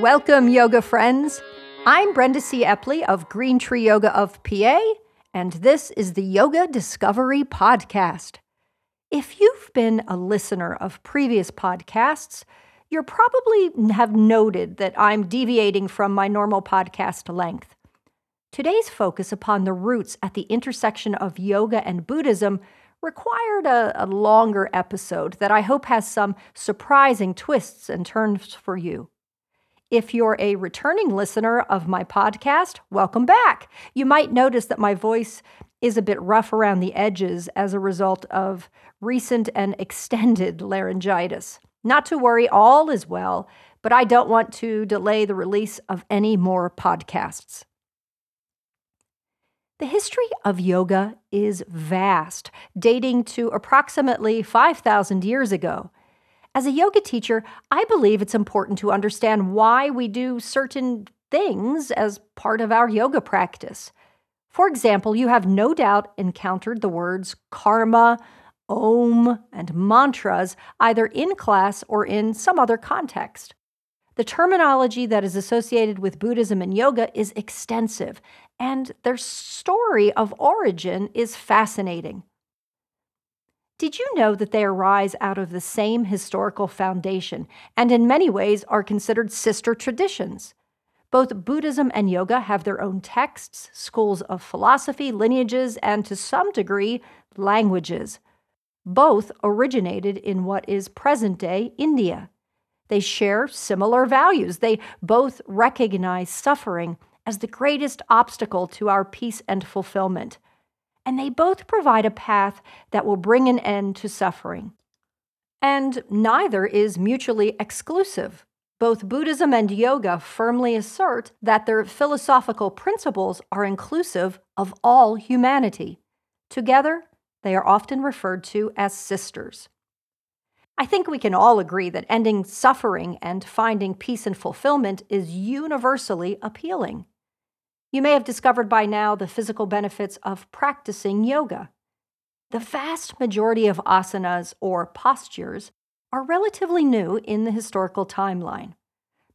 Welcome, yoga friends. I'm Brenda C. Epley of Green Tree Yoga of PA, and this is the Yoga Discovery Podcast. If you've been a listener of previous podcasts, you probably have noted that I'm deviating from my normal podcast length. Today's focus upon the roots at the intersection of yoga and Buddhism required a, a, longer episode that I hope has some surprising twists and turns for you. If you're a returning listener of my podcast, welcome back. You might notice that my voice is a bit rough around the edges as a result of recent and extended laryngitis. Not to worry, all is well, but I don't want to delay the release of any more podcasts. The history of yoga is vast, dating to approximately 5,000 years ago. As a yoga teacher, I believe it's important to understand why we do certain things as part of our yoga practice. For example, you have no doubt encountered the words karma, om, and mantras either in class or in some other context. The terminology that is associated with Buddhism and yoga is extensive, and their story of origin is fascinating. Did you know that they arise out of the same historical foundation and in many ways are considered sister traditions? Both Buddhism and yoga have their own texts, schools of philosophy, lineages, and to some degree, languages. Both originated in what is present day India. They share similar values. They both recognize suffering as the greatest obstacle to our peace and fulfillment and they both provide a path that will bring an end to suffering. And neither is mutually exclusive. Both Buddhism and yoga firmly assert that their philosophical principles are inclusive of all humanity. Together, they are often referred to as sisters. I think we can all agree that ending suffering and finding peace and fulfillment is universally appealing. You may have discovered by now the physical benefits of practicing yoga. The vast majority of asanas, or postures, are relatively new in the historical timeline.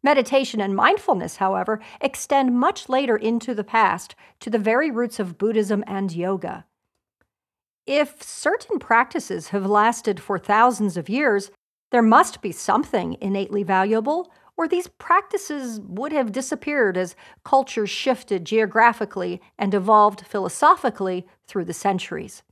Meditation and mindfulness, however, extend much later into the past to the very roots of Buddhism and yoga. If certain practices have lasted for thousands of years, there must be something innately valuable or these practices would have disappeared as cultures shifted geographically and evolved philosophically through the centuries.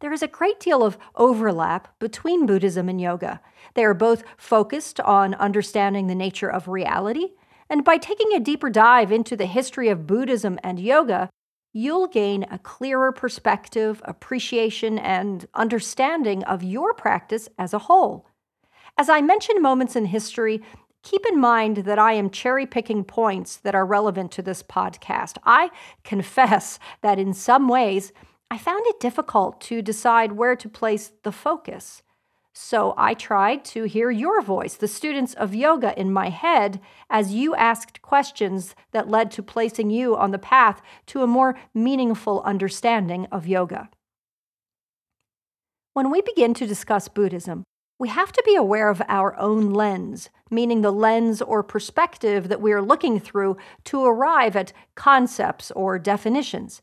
There is a great deal of overlap between Buddhism and yoga. They are both focused on understanding the nature of reality, and by taking a deeper dive into the history of Buddhism and yoga, you'll gain a clearer perspective, appreciation, and understanding of your practice as a whole. As I mention moments in history, keep in mind that I am cherry picking points that are relevant to this podcast. I confess that in some ways, I found it difficult to decide where to place the focus. So I tried to hear your voice, the students of yoga, in my head as you asked questions that led to placing you on the path to a more meaningful understanding of yoga. When we begin to discuss Buddhism, we have to be aware of our own lens, meaning the lens or perspective that we are looking through to arrive at concepts or definitions.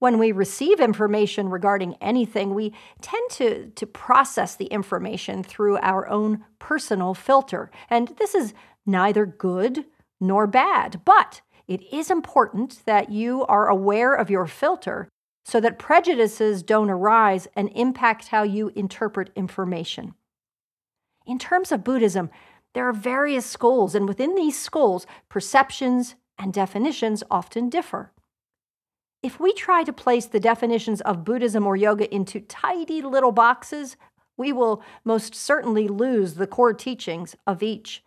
When we receive information regarding anything, we tend to, to process the information through our own personal filter. And this is neither good nor bad, but it is important that you are aware of your filter so that prejudices don't arise and impact how you interpret information. In terms of Buddhism, there are various schools, and within these schools, perceptions and definitions often differ. If we try to place the definitions of Buddhism or yoga into tidy little boxes, we will most certainly lose the core teachings of each.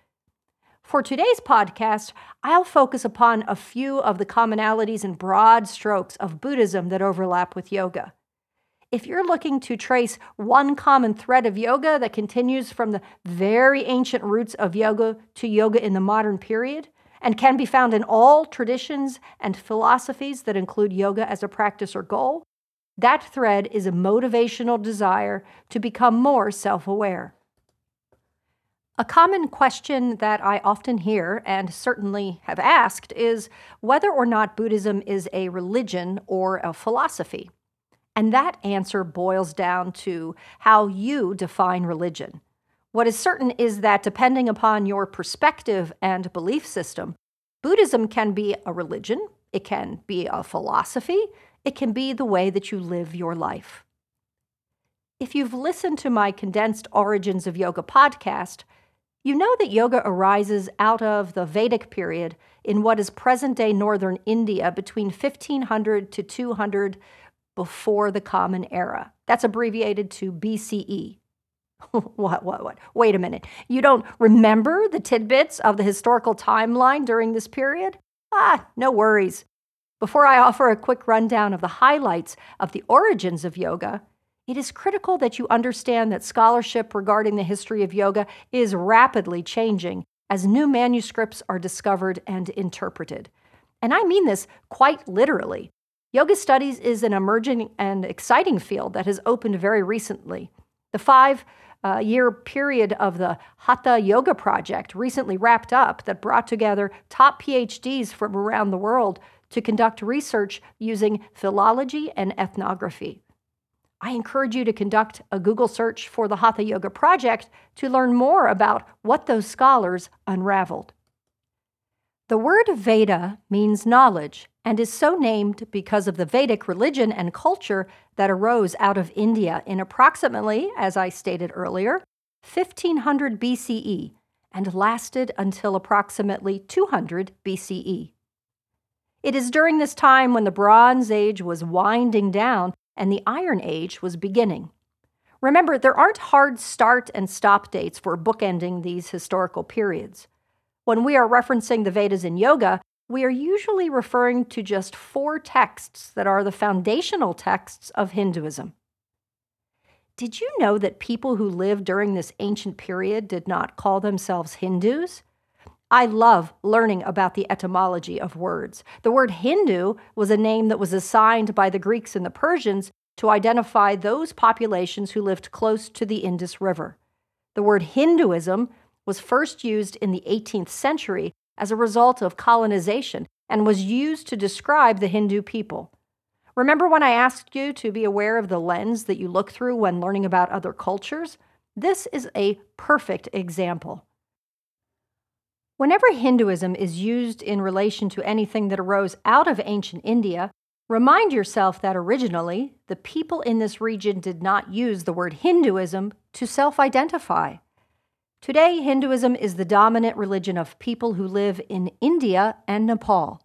For today's podcast, I'll focus upon a few of the commonalities and broad strokes of Buddhism that overlap with yoga. If you're looking to trace one common thread of yoga that continues from the very ancient roots of yoga to yoga in the modern period, and can be found in all traditions and philosophies that include yoga as a practice or goal, that thread is a motivational desire to become more self aware. A common question that I often hear and certainly have asked is whether or not Buddhism is a religion or a philosophy. And that answer boils down to how you define religion. What is certain is that depending upon your perspective and belief system, Buddhism can be a religion, it can be a philosophy, it can be the way that you live your life. If you've listened to my condensed Origins of Yoga podcast, you know that yoga arises out of the Vedic period in what is present day northern India between 1500 to 200 before the Common Era. That's abbreviated to BCE. what, what, what? Wait a minute. You don't remember the tidbits of the historical timeline during this period? Ah, no worries. Before I offer a quick rundown of the highlights of the origins of yoga, it is critical that you understand that scholarship regarding the history of yoga is rapidly changing as new manuscripts are discovered and interpreted. And I mean this quite literally. Yoga studies is an emerging and exciting field that has opened very recently. The five uh, year period of the Hatha Yoga Project recently wrapped up that brought together top PhDs from around the world to conduct research using philology and ethnography. I encourage you to conduct a Google search for the Hatha Yoga Project to learn more about what those scholars unraveled. The word Veda means knowledge and is so named because of the Vedic religion and culture that arose out of India in approximately, as I stated earlier, 1500 BCE and lasted until approximately 200 BCE. It is during this time when the Bronze Age was winding down and the Iron Age was beginning. Remember, there aren't hard start and stop dates for bookending these historical periods. When we are referencing the Vedas in yoga, we are usually referring to just four texts that are the foundational texts of Hinduism. Did you know that people who lived during this ancient period did not call themselves Hindus? I love learning about the etymology of words. The word Hindu was a name that was assigned by the Greeks and the Persians to identify those populations who lived close to the Indus River. The word Hinduism was first used in the 18th century as a result of colonization and was used to describe the Hindu people. Remember when I asked you to be aware of the lens that you look through when learning about other cultures? This is a perfect example. Whenever Hinduism is used in relation to anything that arose out of ancient India, remind yourself that originally the people in this region did not use the word Hinduism to self identify. Today, Hinduism is the dominant religion of people who live in India and Nepal.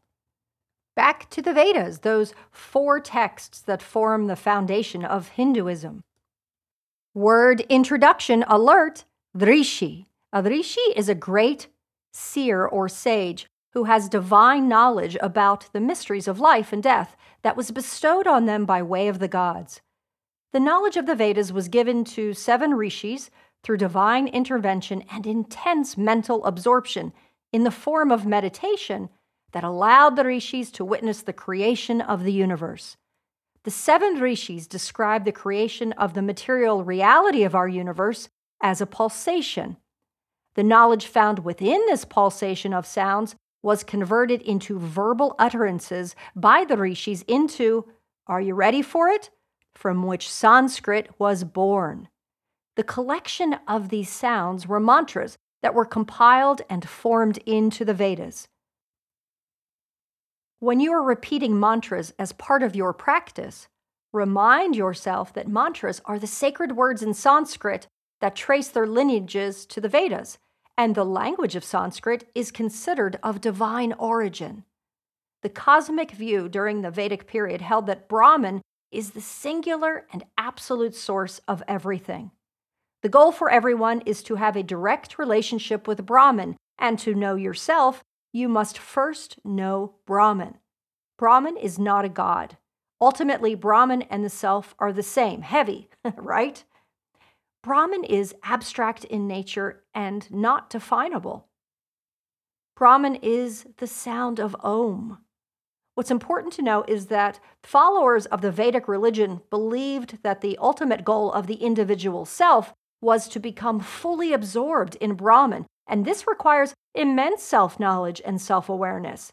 Back to the Vedas, those four texts that form the foundation of Hinduism. Word introduction alert rishi. A rishi is a great seer or sage who has divine knowledge about the mysteries of life and death that was bestowed on them by way of the gods. The knowledge of the Vedas was given to seven rishis through divine intervention and intense mental absorption in the form of meditation that allowed the rishis to witness the creation of the universe. The seven rishis describe the creation of the material reality of our universe as a pulsation. The knowledge found within this pulsation of sounds was converted into verbal utterances by the rishis into, are you ready for it? From which Sanskrit was born. The collection of these sounds were mantras that were compiled and formed into the Vedas. When you are repeating mantras as part of your practice, remind yourself that mantras are the sacred words in Sanskrit that trace their lineages to the Vedas, and the language of Sanskrit is considered of divine origin. The cosmic view during the Vedic period held that Brahman is the singular and absolute source of everything. The goal for everyone is to have a direct relationship with Brahman, and to know yourself, you must first know Brahman. Brahman is not a god. Ultimately, Brahman and the self are the same, heavy, right? Brahman is abstract in nature and not definable. Brahman is the sound of Om. What's important to know is that followers of the Vedic religion believed that the ultimate goal of the individual self was to become fully absorbed in Brahman, and this requires immense self knowledge and self awareness.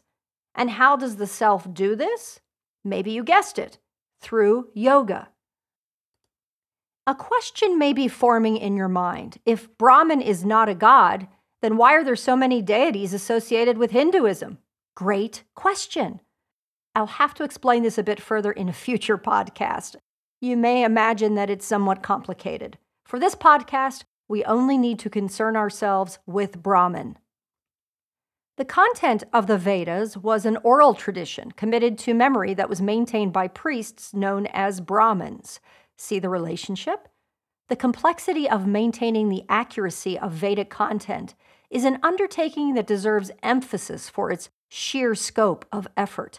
And how does the self do this? Maybe you guessed it through yoga. A question may be forming in your mind. If Brahman is not a god, then why are there so many deities associated with Hinduism? Great question. I'll have to explain this a bit further in a future podcast. You may imagine that it's somewhat complicated. For this podcast, we only need to concern ourselves with Brahman. The content of the Vedas was an oral tradition committed to memory that was maintained by priests known as Brahmins. See the relationship? The complexity of maintaining the accuracy of Vedic content is an undertaking that deserves emphasis for its sheer scope of effort.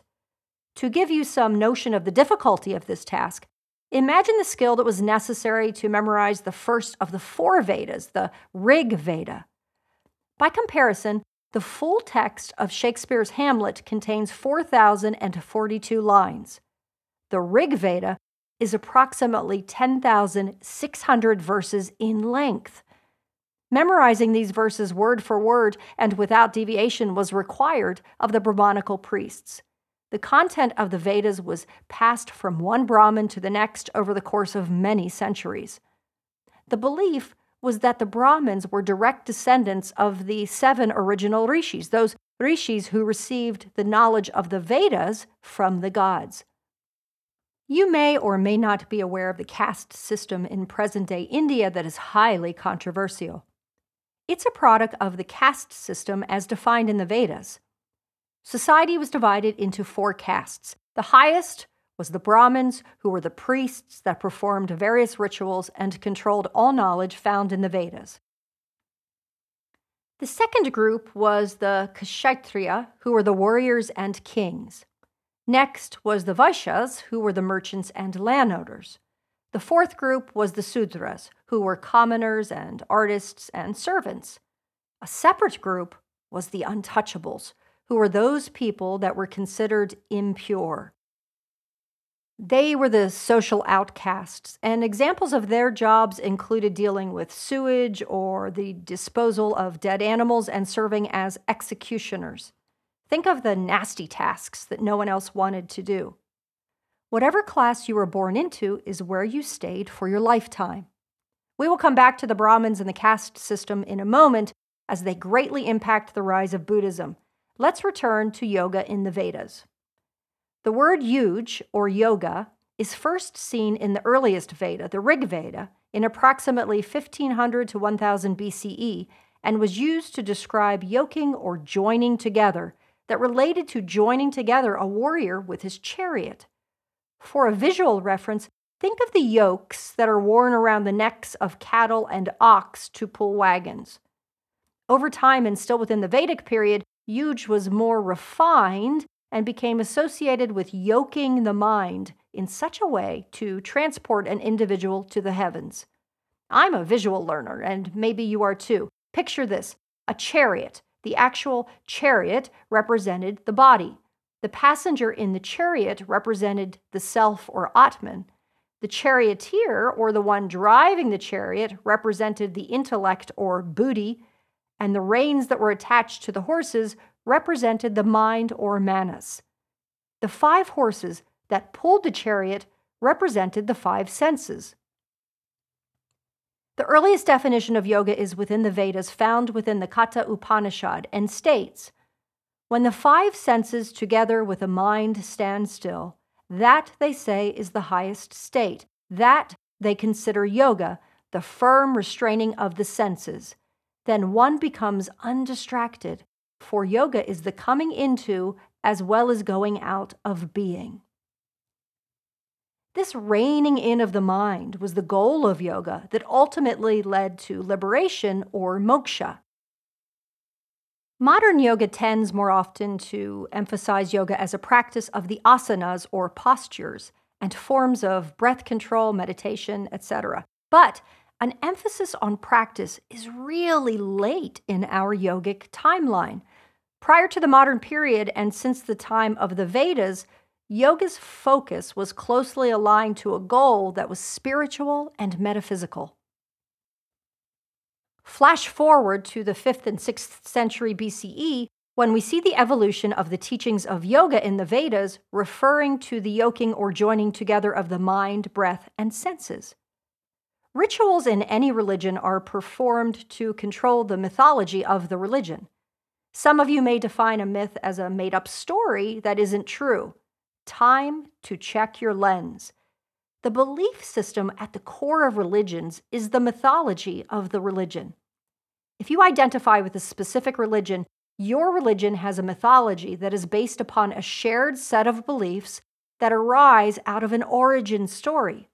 To give you some notion of the difficulty of this task, imagine the skill that was necessary to memorize the first of the four Vedas, the Rig Veda. By comparison, the full text of Shakespeare's Hamlet contains 4,042 lines. The Rig Veda is approximately 10,600 verses in length. Memorizing these verses word for word and without deviation was required of the Brahmanical priests. The content of the Vedas was passed from one Brahmin to the next over the course of many centuries. The belief was that the Brahmins were direct descendants of the seven original rishis, those rishis who received the knowledge of the Vedas from the gods. You may or may not be aware of the caste system in present day India that is highly controversial. It's a product of the caste system as defined in the Vedas. Society was divided into four castes. The highest was the Brahmins, who were the priests that performed various rituals and controlled all knowledge found in the Vedas. The second group was the Kshatriya, who were the warriors and kings. Next was the Vaishyas, who were the merchants and landowners. The fourth group was the Sudras, who were commoners and artists and servants. A separate group was the untouchables, who were those people that were considered impure. They were the social outcasts, and examples of their jobs included dealing with sewage or the disposal of dead animals and serving as executioners. Think of the nasty tasks that no one else wanted to do. Whatever class you were born into is where you stayed for your lifetime. We will come back to the Brahmins and the caste system in a moment as they greatly impact the rise of Buddhism. Let's return to yoga in the Vedas. The word yuj, or yoga, is first seen in the earliest Veda, the Rig Veda, in approximately 1500 to 1000 BCE, and was used to describe yoking or joining together that related to joining together a warrior with his chariot. For a visual reference, think of the yokes that are worn around the necks of cattle and ox to pull wagons. Over time, and still within the Vedic period, Yuj was more refined and became associated with yoking the mind in such a way to transport an individual to the heavens. I'm a visual learner, and maybe you are too. Picture this a chariot the actual chariot represented the body. The passenger in the chariot represented the self or Atman. The charioteer, or the one driving the chariot, represented the intellect or buddhi, and the reins that were attached to the horses represented the mind or manas. The five horses that pulled the chariot represented the five senses. The earliest definition of yoga is within the Vedas, found within the Katha Upanishad, and states When the five senses together with the mind stand still, that, they say, is the highest state. That they consider yoga, the firm restraining of the senses. Then one becomes undistracted, for yoga is the coming into as well as going out of being. This reining in of the mind was the goal of yoga that ultimately led to liberation or moksha. Modern yoga tends more often to emphasize yoga as a practice of the asanas or postures and forms of breath control, meditation, etc. But an emphasis on practice is really late in our yogic timeline. Prior to the modern period and since the time of the Vedas, Yoga's focus was closely aligned to a goal that was spiritual and metaphysical. Flash forward to the 5th and 6th century BCE when we see the evolution of the teachings of yoga in the Vedas referring to the yoking or joining together of the mind, breath, and senses. Rituals in any religion are performed to control the mythology of the religion. Some of you may define a myth as a made up story that isn't true. Time to check your lens. The belief system at the core of religions is the mythology of the religion. If you identify with a specific religion, your religion has a mythology that is based upon a shared set of beliefs that arise out of an origin story.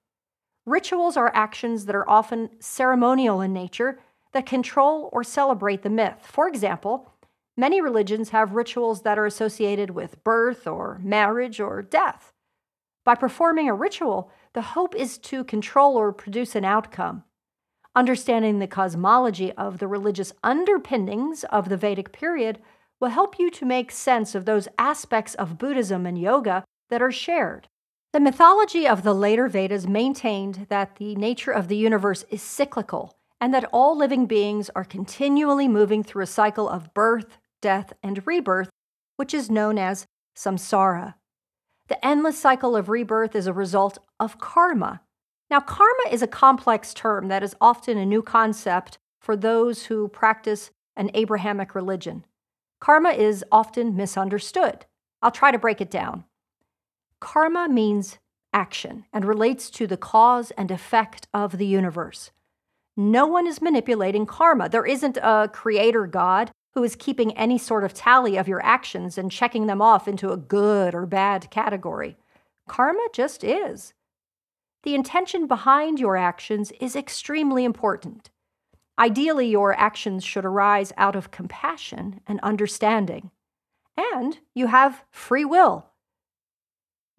Rituals are actions that are often ceremonial in nature that control or celebrate the myth. For example, many religions have rituals that are associated with birth or marriage or death. By performing a ritual, the hope is to control or produce an outcome. Understanding the cosmology of the religious underpinnings of the Vedic period will help you to make sense of those aspects of Buddhism and yoga that are shared. The mythology of the later Vedas maintained that the nature of the universe is cyclical and that all living beings are continually moving through a cycle of birth, death, and rebirth, which is known as samsara. The endless cycle of rebirth is a result of karma, now, karma is a complex term that is often a new concept for those who practice an Abrahamic religion. Karma is often misunderstood. I'll try to break it down. Karma means action and relates to the cause and effect of the universe. No one is manipulating karma. There isn't a creator God who is keeping any sort of tally of your actions and checking them off into a good or bad category. Karma just is. The intention behind your actions is extremely important. Ideally, your actions should arise out of compassion and understanding. And you have free will.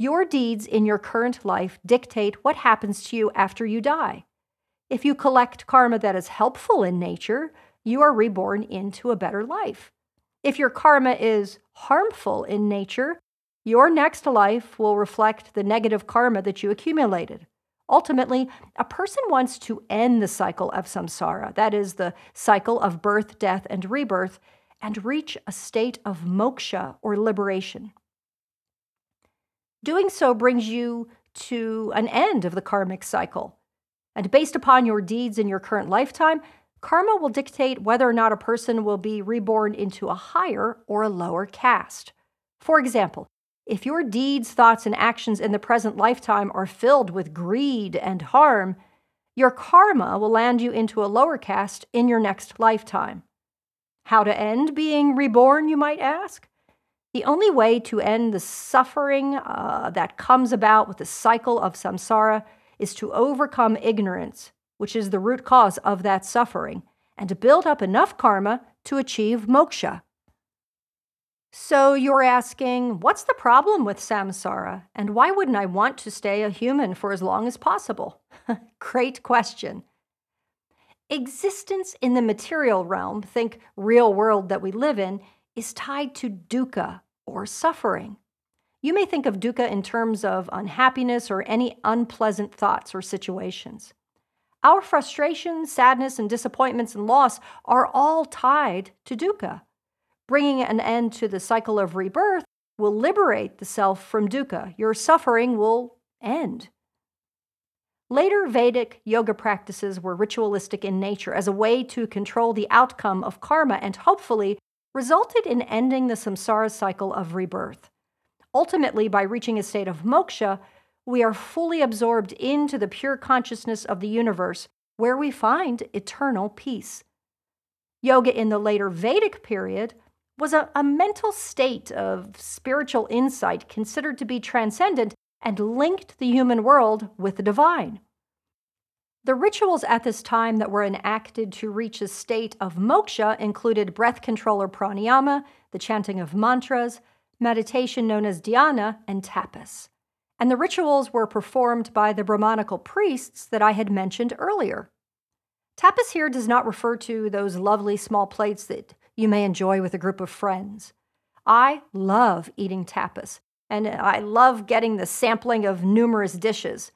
Your deeds in your current life dictate what happens to you after you die. If you collect karma that is helpful in nature, you are reborn into a better life. If your karma is harmful in nature, your next life will reflect the negative karma that you accumulated. Ultimately, a person wants to end the cycle of samsara, that is, the cycle of birth, death, and rebirth, and reach a state of moksha or liberation. Doing so brings you to an end of the karmic cycle. And based upon your deeds in your current lifetime, karma will dictate whether or not a person will be reborn into a higher or a lower caste. For example, if your deeds, thoughts, and actions in the present lifetime are filled with greed and harm, your karma will land you into a lower caste in your next lifetime. How to end being reborn, you might ask? The only way to end the suffering uh, that comes about with the cycle of samsara is to overcome ignorance, which is the root cause of that suffering, and to build up enough karma to achieve moksha. So you're asking, what's the problem with samsara? And why wouldn't I want to stay a human for as long as possible? Great question. Existence in the material realm, think real world that we live in, is tied to dukkha or suffering. You may think of dukkha in terms of unhappiness or any unpleasant thoughts or situations. Our frustrations, sadness, and disappointments and loss are all tied to dukkha. Bringing an end to the cycle of rebirth will liberate the self from dukkha. Your suffering will end. Later Vedic yoga practices were ritualistic in nature as a way to control the outcome of karma and hopefully resulted in ending the samsara cycle of rebirth. Ultimately, by reaching a state of moksha, we are fully absorbed into the pure consciousness of the universe where we find eternal peace. Yoga in the later Vedic period was a, a mental state of spiritual insight considered to be transcendent and linked the human world with the divine. The rituals at this time that were enacted to reach a state of moksha included breath control or pranayama, the chanting of mantras, meditation known as dhyana, and tapas. And the rituals were performed by the Brahmanical priests that I had mentioned earlier. Tapas here does not refer to those lovely small plates that you may enjoy with a group of friends. I love eating tapas, and I love getting the sampling of numerous dishes.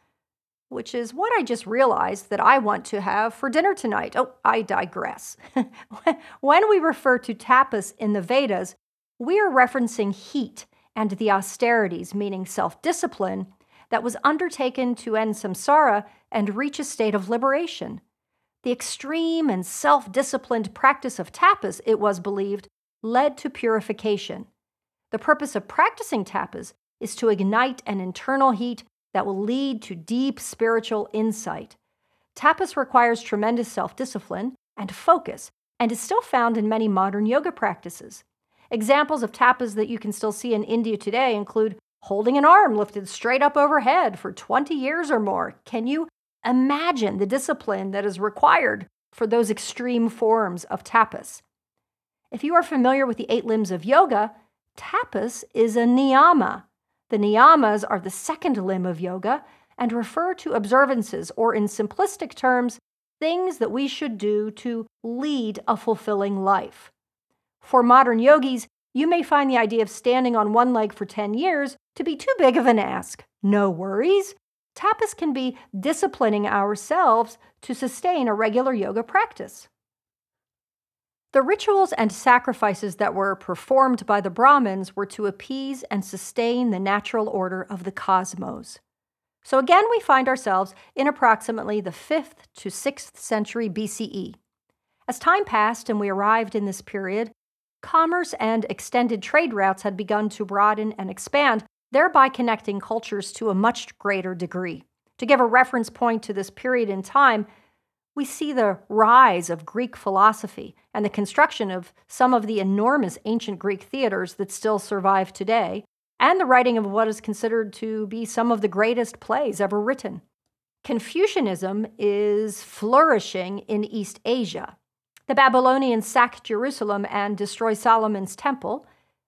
Which is what I just realized that I want to have for dinner tonight. Oh, I digress. when we refer to tapas in the Vedas, we are referencing heat and the austerities, meaning self discipline, that was undertaken to end samsara and reach a state of liberation. The extreme and self disciplined practice of tapas, it was believed, led to purification. The purpose of practicing tapas is to ignite an internal heat that will lead to deep spiritual insight. Tapas requires tremendous self discipline and focus and is still found in many modern yoga practices. Examples of tapas that you can still see in India today include holding an arm lifted straight up overhead for 20 years or more. Can you imagine the discipline that is required for those extreme forms of tapas? If you are familiar with the eight limbs of yoga, tapas is a niyama, the niyamas are the second limb of yoga and refer to observances, or in simplistic terms, things that we should do to lead a fulfilling life. For modern yogis, you may find the idea of standing on one leg for 10 years to be too big of an ask. No worries. Tapas can be disciplining ourselves to sustain a regular yoga practice. The rituals and sacrifices that were performed by the Brahmins were to appease and sustain the natural order of the cosmos. So again, we find ourselves in approximately the 5th to 6th century BCE. As time passed and we arrived in this period, commerce and extended trade routes had begun to broaden and expand, thereby connecting cultures to a much greater degree. To give a reference point to this period in time, we see the rise of Greek philosophy and the construction of some of the enormous ancient Greek theaters that still survive today, and the writing of what is considered to be some of the greatest plays ever written. Confucianism is flourishing in East Asia. The Babylonians sack Jerusalem and destroy Solomon's temple.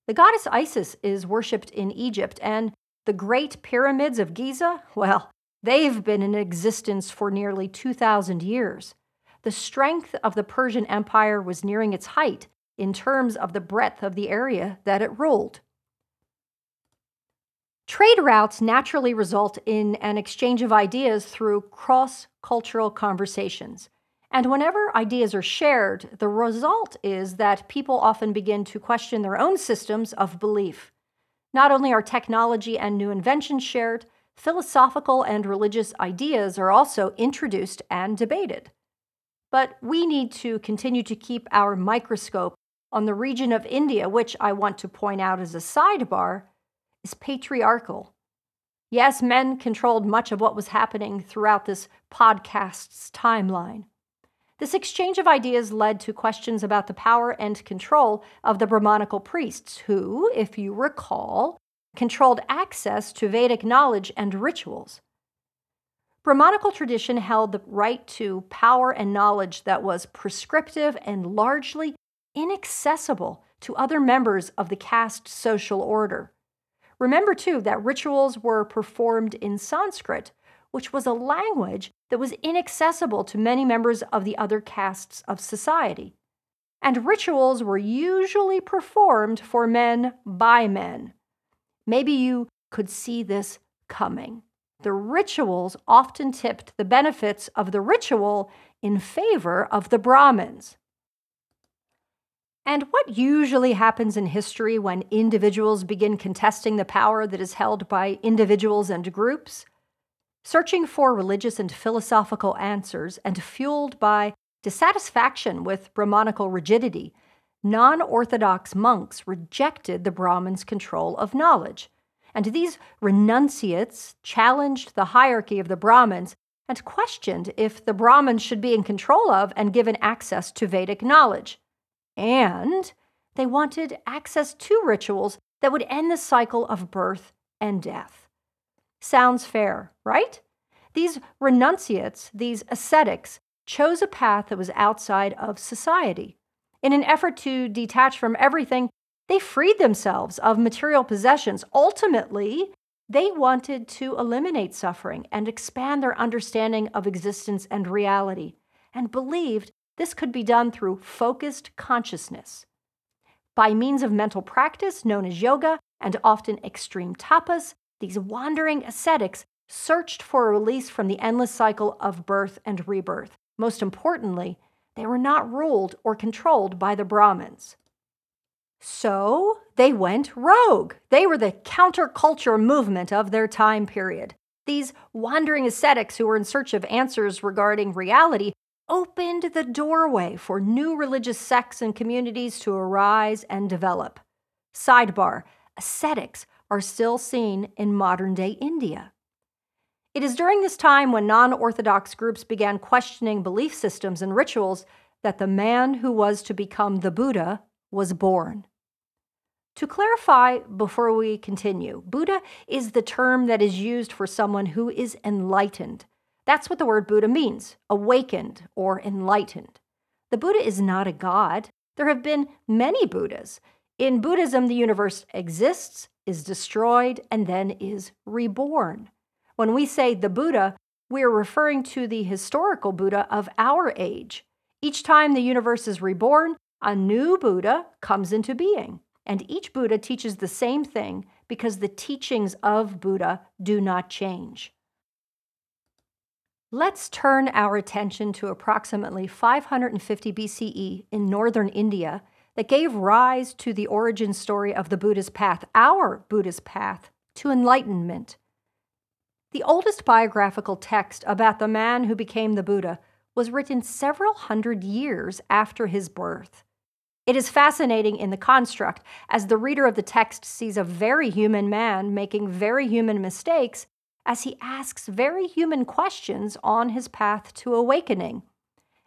The goddess Isis is worshipped in Egypt, and the great pyramids of Giza, well, They've been in existence for nearly 2,000 years. The strength of the Persian Empire was nearing its height in terms of the breadth of the area that it ruled. Trade routes naturally result in an exchange of ideas through cross cultural conversations. And whenever ideas are shared, the result is that people often begin to question their own systems of belief. Not only are technology and new inventions shared, philosophical and religious ideas are also introduced and debated. But we need to continue to keep our microscope on the region of India, which I want to point out as a sidebar, is patriarchal. Yes, men controlled much of what was happening throughout this podcast's timeline. This exchange of ideas led to questions about the power and control of the Brahmanical priests, who, if you recall, controlled access to Vedic knowledge and rituals. Brahmanical tradition held the right to power and knowledge that was prescriptive and largely inaccessible to other members of the caste social order. Remember, too, that rituals were performed in Sanskrit, which was a language that was inaccessible to many members of the other castes of society. And rituals were usually performed for men by men. Maybe you could see this coming. The rituals often tipped the benefits of the ritual in favor of the Brahmins. And what usually happens in history when individuals begin contesting the power that is held by individuals and groups? Searching for religious and philosophical answers and fueled by dissatisfaction with Brahmanical rigidity, non Orthodox monks rejected the Brahmins' control of knowledge, and these renunciates challenged the hierarchy of the Brahmins and questioned if the Brahmins should be in control of and given access to Vedic knowledge. And they wanted access to rituals that would end the cycle of birth and death. Sounds fair, right? These renunciates, these ascetics, chose a path that was outside of society. In an effort to detach from everything, they freed themselves of material possessions. Ultimately, they wanted to eliminate suffering and expand their understanding of existence and reality, and believed this could be done through focused consciousness. By means of mental practice known as yoga and often extreme tapas, these wandering ascetics searched for a release from the endless cycle of birth and rebirth. Most importantly, they were not ruled or controlled by the Brahmins. So they went rogue. They were the counterculture movement of their time period. These wandering ascetics who were in search of answers regarding reality opened the doorway for new religious sects and communities to arise and develop. Sidebar ascetics are still seen in modern day India. It is during this time when non Orthodox groups began questioning belief systems and rituals that the man who was to become the Buddha was born. To clarify before we continue, Buddha is the term that is used for someone who is enlightened. That's what the word Buddha means awakened or enlightened. The Buddha is not a god. There have been many Buddhas. In Buddhism, the universe exists, is destroyed, and then is reborn. When we say the Buddha, we are referring to the historical Buddha of our age. Each time the universe is reborn, a new Buddha comes into being. And each Buddha teaches the same thing because the teachings of Buddha do not change. Let's turn our attention to approximately 550 BCE in northern India that gave rise to the origin story of the Buddha's path, our Buddha's path to enlightenment. The oldest biographical text about the man who became the Buddha was written several hundred years after his birth. It is fascinating in the construct, as the reader of the text sees a very human man making very human mistakes as he asks very human questions on his path to awakening.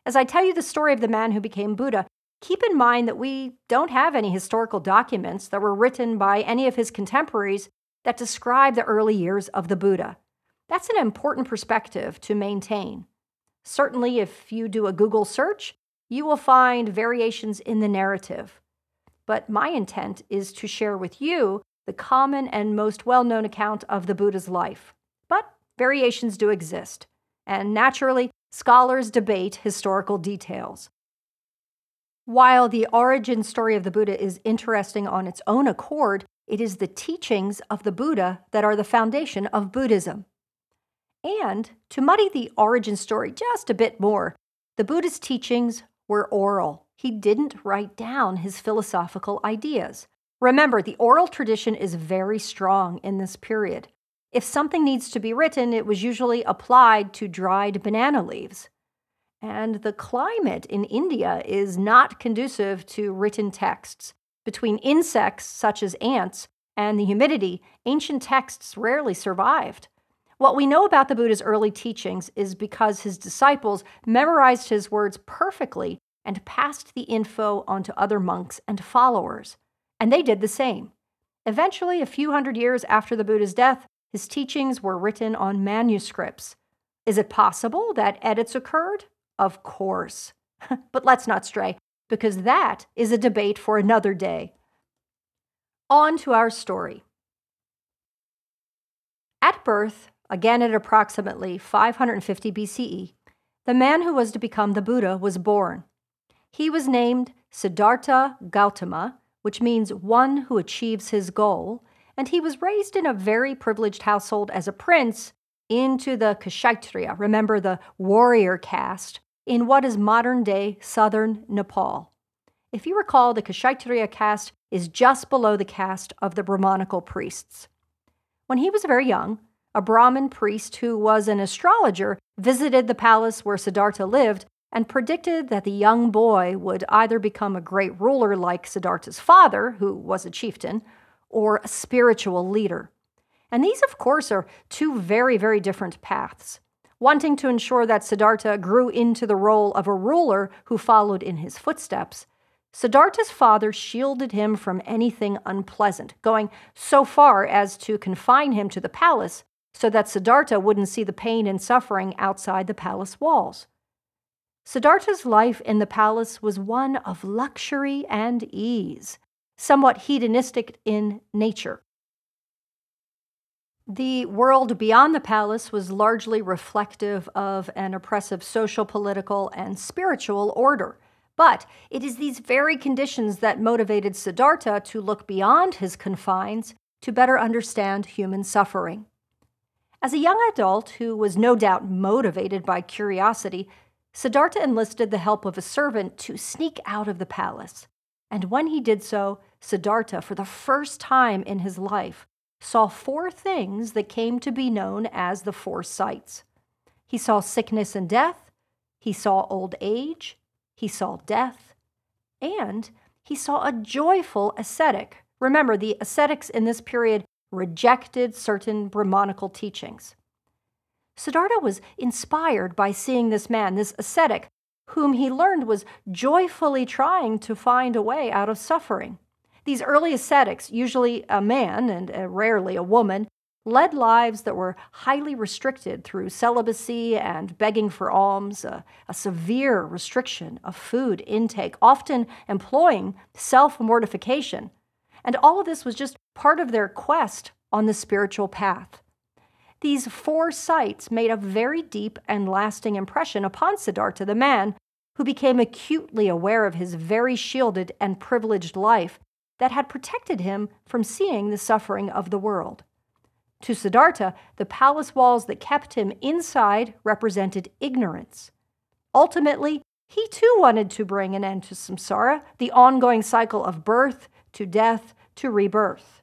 As I tell you the story of the man who became Buddha, keep in mind that we don't have any historical documents that were written by any of his contemporaries that describe the early years of the Buddha. That's an important perspective to maintain. Certainly, if you do a Google search, you will find variations in the narrative. But my intent is to share with you the common and most well known account of the Buddha's life. But variations do exist, and naturally, scholars debate historical details. While the origin story of the Buddha is interesting on its own accord, it is the teachings of the Buddha that are the foundation of Buddhism. And to muddy the origin story just a bit more, the Buddha's teachings were oral. He didn't write down his philosophical ideas. Remember, the oral tradition is very strong in this period. If something needs to be written, it was usually applied to dried banana leaves. And the climate in India is not conducive to written texts. Between insects such as ants and the humidity, ancient texts rarely survived. What we know about the Buddha's early teachings is because his disciples memorized his words perfectly and passed the info on to other monks and followers. And they did the same. Eventually, a few hundred years after the Buddha's death, his teachings were written on manuscripts. Is it possible that edits occurred? Of course. but let's not stray, because that is a debate for another day. On to our story. At birth, again at approximately 550 BCE, the man who was to become the Buddha was born. He was named Siddhartha Gautama, which means one who achieves his goal, and he was raised in a very privileged household as a prince into the Kshatriya, remember the warrior caste, in what is modern day southern Nepal. If you recall, the Kshatriya caste is just below the caste of the Brahmanical priests. When he was very young, a Brahmin priest who was an astrologer visited the palace where Siddhartha lived and predicted that the young boy would either become a great ruler like Siddhartha's father, who was a chieftain, or a spiritual leader. And these, of course, are two very, very different paths. Wanting to ensure that Siddhartha grew into the role of a ruler who followed in his footsteps, Siddhartha's father shielded him from anything unpleasant, going so far as to confine him to the palace so that Siddhartha wouldn't see the pain and suffering outside the palace walls. Siddhartha's life in the palace was one of luxury and ease, somewhat hedonistic in nature. The world beyond the palace was largely reflective of an oppressive social, political, and spiritual order. But it is these very conditions that motivated Siddhartha to look beyond his confines to better understand human suffering. As a young adult who was no doubt motivated by curiosity, Siddhartha enlisted the help of a servant to sneak out of the palace. And when he did so, Siddhartha, for the first time in his life, saw four things that came to be known as the four sights. He saw sickness and death, he saw old age, he saw death, and he saw a joyful ascetic. Remember, the ascetics in this period rejected certain Brahmanical teachings. Siddhartha was inspired by seeing this man, this ascetic, whom he learned was joyfully trying to find a way out of suffering. These early ascetics, usually a man and uh, rarely a woman, led lives that were highly restricted through celibacy and begging for alms, a, a severe restriction of food intake, often employing self mortification. And all of this was just part of their quest on the spiritual path. These four sights made a very deep and lasting impression upon Siddhartha, the man who became acutely aware of his very shielded and privileged life that had protected him from seeing the suffering of the world. To Siddhartha, the palace walls that kept him inside represented ignorance. Ultimately, he too wanted to bring an end to samsara, the ongoing cycle of birth to death to rebirth.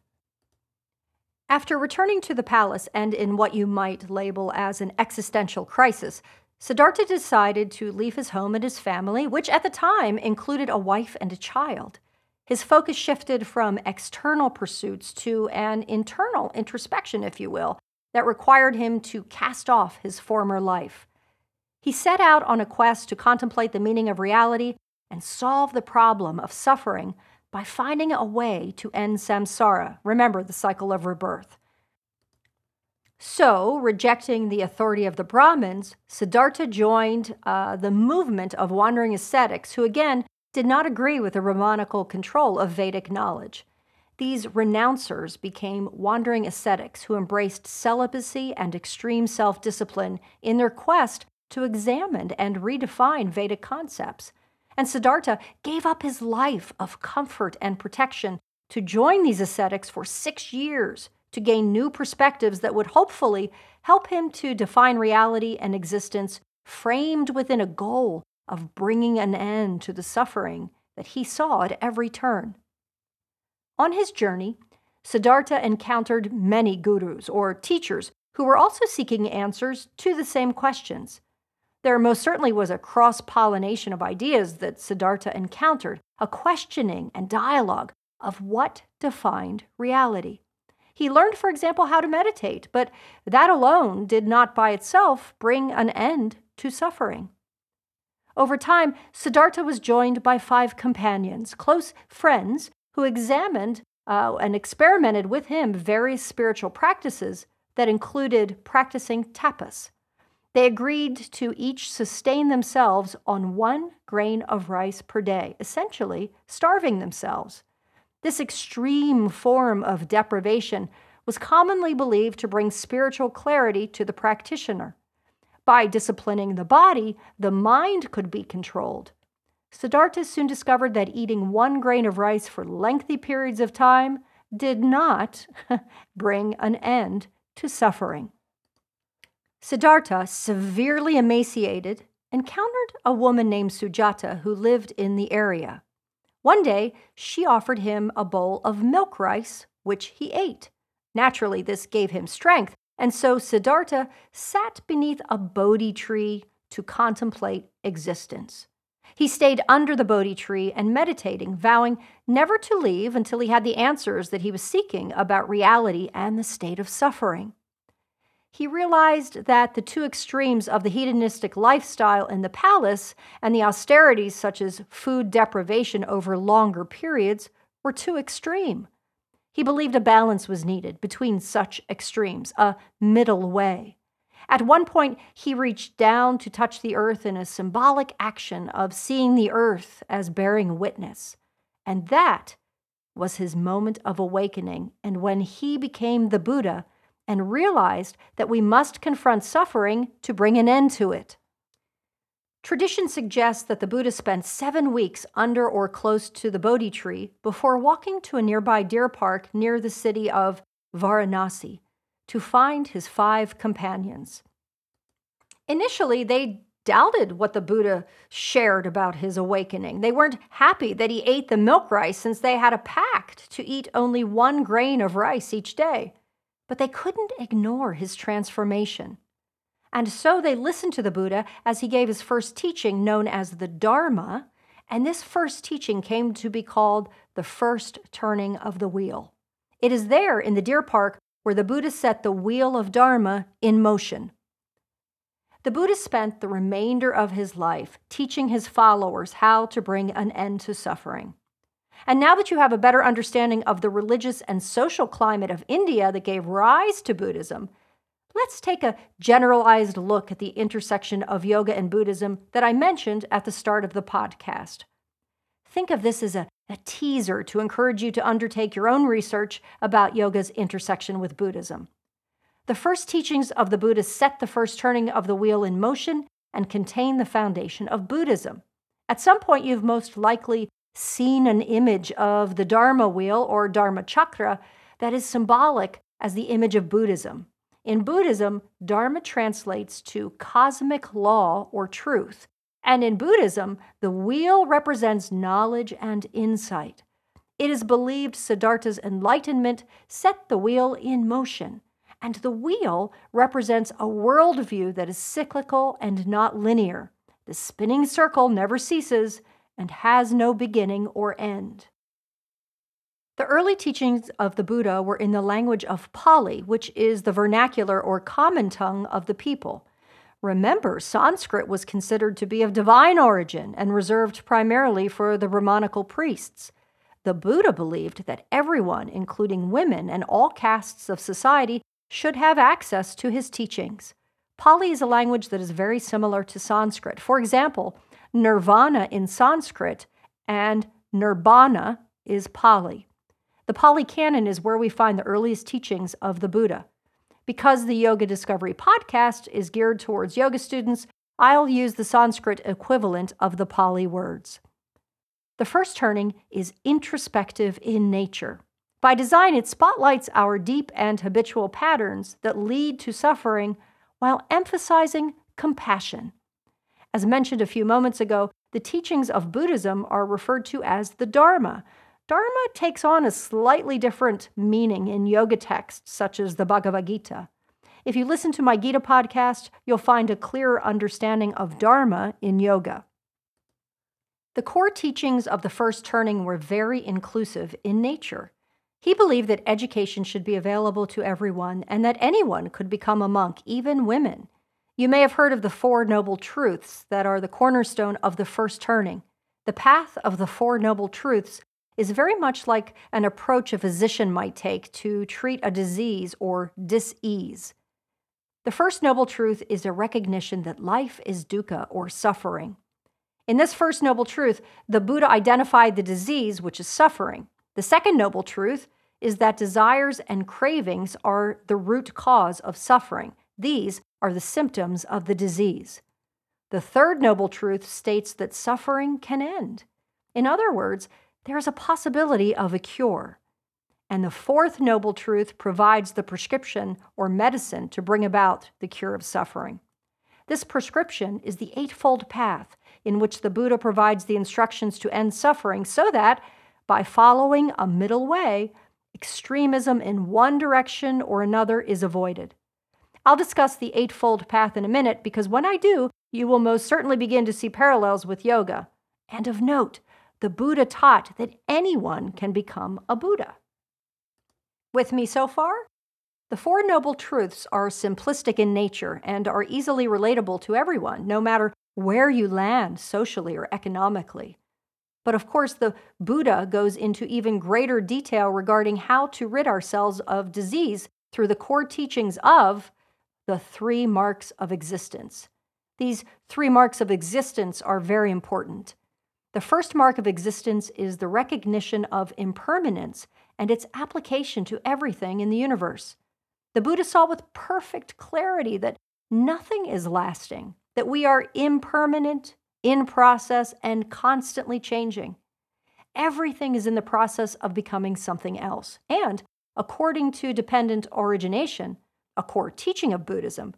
After returning to the palace and in what you might label as an existential crisis, Siddhartha decided to leave his home and his family, which at the time included a wife and a child. His focus shifted from external pursuits to an internal introspection, if you will, that required him to cast off his former life. He set out on a quest to contemplate the meaning of reality and solve the problem of suffering by finding a way to end samsara. Remember the cycle of rebirth. So, rejecting the authority of the Brahmins, Siddhartha joined uh, the movement of wandering ascetics who, again, did not agree with the Brahmanical control of Vedic knowledge. These renouncers became wandering ascetics who embraced celibacy and extreme self discipline in their quest to examine and redefine Vedic concepts. And Siddhartha gave up his life of comfort and protection to join these ascetics for six years to gain new perspectives that would hopefully help him to define reality and existence framed within a goal of bringing an end to the suffering that he saw at every turn. On his journey, Siddhartha encountered many gurus or teachers who were also seeking answers to the same questions. There most certainly was a cross pollination of ideas that Siddhartha encountered, a questioning and dialogue of what defined reality. He learned, for example, how to meditate, but that alone did not by itself bring an end to suffering. Over time, Siddhartha was joined by five companions, close friends, who examined uh, and experimented with him various spiritual practices that included practicing tapas. They agreed to each sustain themselves on one grain of rice per day, essentially starving themselves. This extreme form of deprivation was commonly believed to bring spiritual clarity to the practitioner. By disciplining the body, the mind could be controlled. Siddhartha soon discovered that eating one grain of rice for lengthy periods of time did not bring an end to suffering. Siddhartha, severely emaciated, encountered a woman named Sujata who lived in the area. One day, she offered him a bowl of milk rice, which he ate. Naturally, this gave him strength, and so Siddhartha sat beneath a Bodhi tree to contemplate existence. He stayed under the Bodhi tree and meditating, vowing never to leave until he had the answers that he was seeking about reality and the state of suffering. He realized that the two extremes of the hedonistic lifestyle in the palace and the austerities, such as food deprivation over longer periods, were too extreme. He believed a balance was needed between such extremes, a middle way. At one point, he reached down to touch the earth in a symbolic action of seeing the earth as bearing witness. And that was his moment of awakening, and when he became the Buddha and realized that we must confront suffering to bring an end to it. Tradition suggests that the Buddha spent seven weeks under or close to the Bodhi tree before walking to a nearby deer park near the city of Varanasi. to find his five companions. Initially, they doubted what the Buddha shared about his awakening. They weren't happy that he ate the milk rice since they had a pact to eat only one grain of rice each day. But they couldn't ignore his transformation. And so they listened to the Buddha as he gave his first teaching, known as the Dharma. And this first teaching came to be called the first turning of the wheel. It is there in the deer park where the Buddha set the wheel of Dharma in motion. The Buddha spent the remainder of his life teaching his followers how to bring an end to suffering. And now that you have a better understanding of the religious and social climate of India that gave rise to Buddhism, let's take a generalized look at the intersection of yoga and Buddhism that I mentioned at the start of the podcast. Think of this as a, a teaser to encourage you to undertake your own research about yoga's intersection with Buddhism. The first teachings of the Buddha set the first turning of the wheel in motion and contain the foundation of Buddhism. At some point, you've most likely seen an image of the Dharma wheel or Dharma chakra that is symbolic as the image of Buddhism. In Buddhism, Dharma translates to cosmic law or truth. And in Buddhism, the wheel represents knowledge and insight. It is believed Siddhartha's enlightenment set the wheel in motion. And the wheel represents a worldview that is cyclical and not linear. The spinning circle never ceases and has no beginning or end. The early teachings of the Buddha were in the language of Pali, which is the vernacular or common tongue of the people. Remember, Sanskrit was considered to be of divine origin and reserved primarily for the Brahmanical priests. The Buddha believed that everyone, including women and all castes of society, should have access to his teachings. Pali is a language that is very similar to Sanskrit. For example, nirvana in Sanskrit and nibbana is Pali. The Pali Canon is where we find the earliest teachings of the Buddha. Because the Yoga Discovery podcast is geared towards yoga students, I'll use the Sanskrit equivalent of the Pali words. The first turning is introspective in nature. By design, it spotlights our deep and habitual patterns that lead to suffering while emphasizing compassion. As mentioned a few moments ago, the teachings of Buddhism are referred to as the Dharma. Dharma takes on a slightly different meaning in yoga texts such as the Bhagavad Gita. If you listen to my Gita podcast, you'll find a clearer understanding of Dharma in yoga. The core teachings of the first turning were very inclusive in nature. He believed that education should be available to everyone and that anyone could become a monk, even women. You may have heard of the Four Noble Truths that are the cornerstone of the first turning. The path of the Four Noble Truths is very much like an approach a physician might take to treat a disease or disease. The first noble truth is a recognition that life is dukkha or suffering. In this first noble truth, the Buddha identified the disease, which is suffering. The second noble truth is that desires and cravings are the root cause of suffering. These are the symptoms of the disease. The third noble truth states that suffering can end. In other words, there is a possibility of a cure. And the fourth noble truth provides the prescription or medicine to bring about the cure of suffering. This prescription is the Eightfold Path, in which the Buddha provides the instructions to end suffering so that, by following a middle way, extremism in one direction or another is avoided. I'll discuss the Eightfold Path in a minute because when I do, you will most certainly begin to see parallels with yoga. And of note, the Buddha taught that anyone can become a Buddha. With me so far? The Four Noble Truths are simplistic in nature and are easily relatable to everyone, no matter where you land socially or economically. But of course, the Buddha goes into even greater detail regarding how to rid ourselves of disease through the core teachings of the three marks of existence. These three marks of existence are very important. The first mark of existence is the recognition of impermanence and its application to everything in the universe. The Buddha saw with perfect clarity that nothing is lasting, that we are impermanent, in process, and constantly changing. Everything is in the process of becoming something else. And according to dependent origination, a core teaching of Buddhism,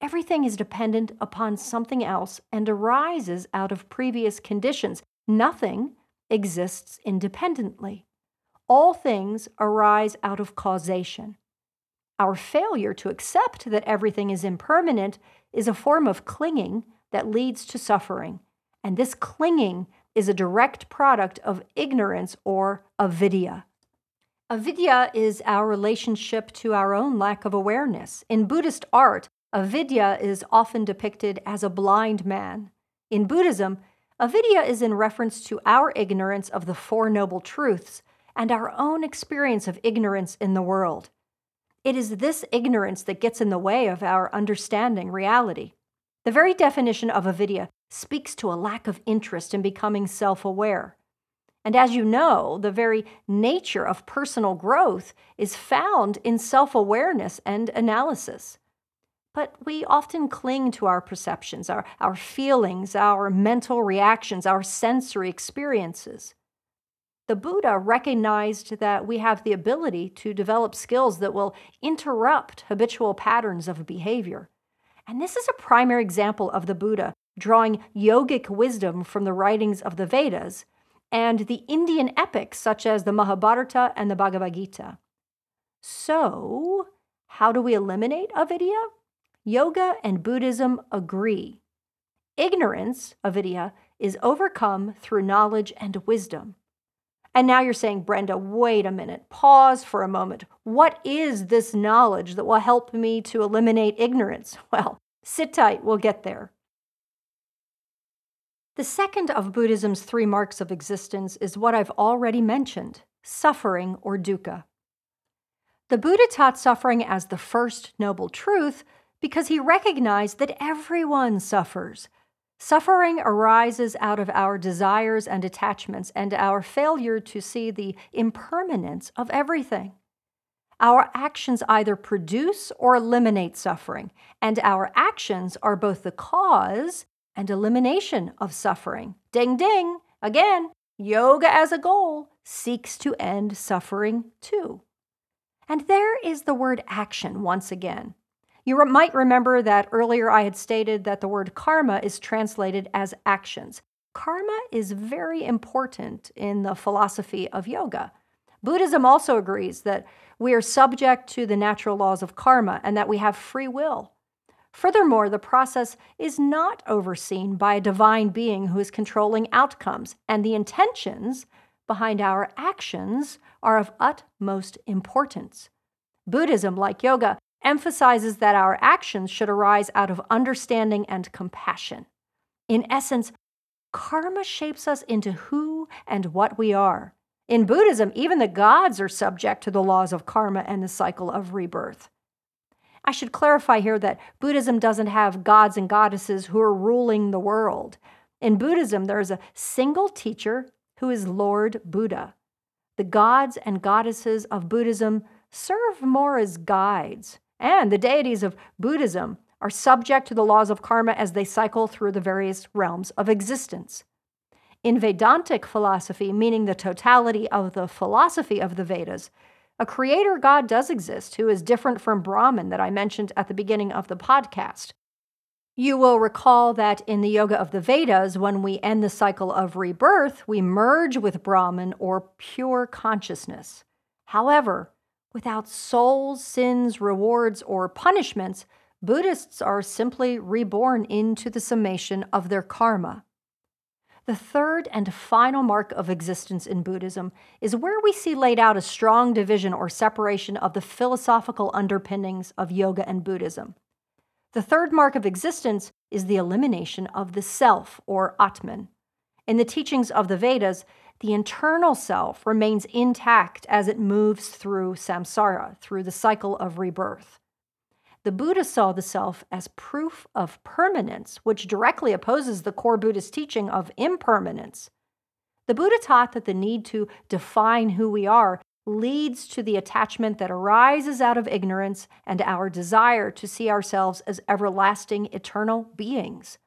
everything is dependent upon something else and arises out of previous conditions. Nothing exists independently. All things arise out of causation. Our failure to accept that everything is impermanent is a form of clinging that leads to suffering. And this clinging is a direct product of ignorance or avidya. Avidya is our relationship to our own lack of awareness. In Buddhist art, avidya is often depicted as a blind man. In Buddhism, avidya is in reference to our ignorance of the Four Noble Truths and our own experience of ignorance in the world. It is this ignorance that gets in the way of our understanding reality. The very definition of avidya speaks to a lack of interest in becoming self aware. And as you know, the very nature of personal growth is found in self awareness and analysis. But we often cling to our perceptions, our, our feelings, our mental reactions, our sensory experiences. The Buddha recognized that we have the ability to develop skills that will interrupt habitual patterns of behavior. And this is a primary example of the Buddha drawing yogic wisdom from the writings of the Vedas and the Indian epics such as the Mahabharata and the Bhagavad Gita. So, how do we eliminate avidya? Yoga and Buddhism agree. Ignorance, avidya, is overcome through knowledge and wisdom. And now you're saying, Brenda, wait a minute, pause for a moment. What is this knowledge that will help me to eliminate ignorance? Well, sit tight, we'll get there. The second of Buddhism's three marks of existence is what I've already mentioned suffering or dukkha. The Buddha taught suffering as the first noble truth because he recognized that everyone suffers. Suffering arises out of our desires and attachments and our failure to see the impermanence of everything. Our actions either produce or eliminate suffering, and our actions are both the cause and elimination of suffering. Ding, ding. Again, yoga as a goal seeks to end suffering too. And there is the word action once again. You might remember that earlier I had stated that the word karma is translated as actions. Karma is very important in the philosophy of yoga. Buddhism also agrees that we are subject to the natural laws of karma and that we have free will. Furthermore, the process is not overseen by a divine being who is controlling outcomes, and the intentions behind our actions are of utmost importance. Buddhism, like yoga, emphasizes that our actions should arise out of understanding and compassion. In essence, karma shapes us into who and what we are. In Buddhism, even the gods are subject to the laws of karma and the cycle of rebirth. I should clarify here that Buddhism doesn't have gods and goddesses who are ruling the world. In Buddhism, there is a single teacher who is Lord Buddha. The gods and goddesses of Buddhism serve more as guides, and the deities of Buddhism are subject to the laws of karma as they cycle through the various realms of existence. In Vedantic philosophy, meaning the totality of the philosophy of the Vedas, a creator God does exist who is different from Brahman that I mentioned at the beginning of the podcast. You will recall that in the Yoga of the Vedas, when we end the cycle of rebirth, we merge with Brahman or pure consciousness. However, without souls, sins, rewards, or punishments, Buddhists are simply reborn into the summation of their karma. The third and final mark of existence in Buddhism is where we see laid out a strong division or separation of the philosophical underpinnings of yoga and Buddhism. The third mark of existence is the elimination of the self or Atman. In the teachings of the Vedas, the internal self remains intact as it moves through samsara, through the cycle of rebirth. The Buddha saw the self as proof of permanence, which directly opposes the core Buddhist teaching of impermanence. The Buddha taught that the need to define who we are leads to the attachment that arises out of ignorance and our desire to see ourselves as everlasting, eternal beings.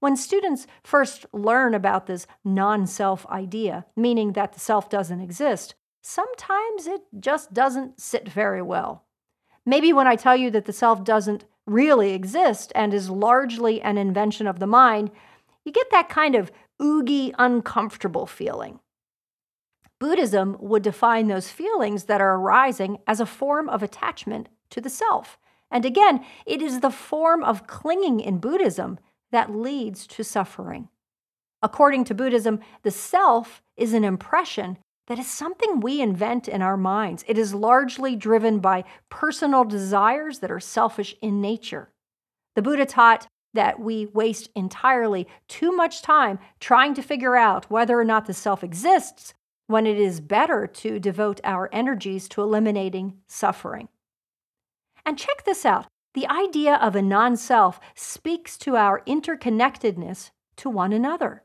When students first learn about this non self idea, meaning that the self doesn't exist, sometimes it just doesn't sit very well. Maybe when I tell you that the self doesn't really exist and is largely an invention of the mind, you get that kind of oogie, uncomfortable feeling. Buddhism would define those feelings that are arising as a form of attachment to the self. And again, it is the form of clinging in Buddhism that leads to suffering. According to Buddhism, the self is an impression that is something we invent in our minds. It is largely driven by personal desires that are selfish in nature. The Buddha taught that we waste entirely too much time trying to figure out whether or not the self exists when it is better to devote our energies to eliminating suffering. And check this out the idea of a non self speaks to our interconnectedness to one another.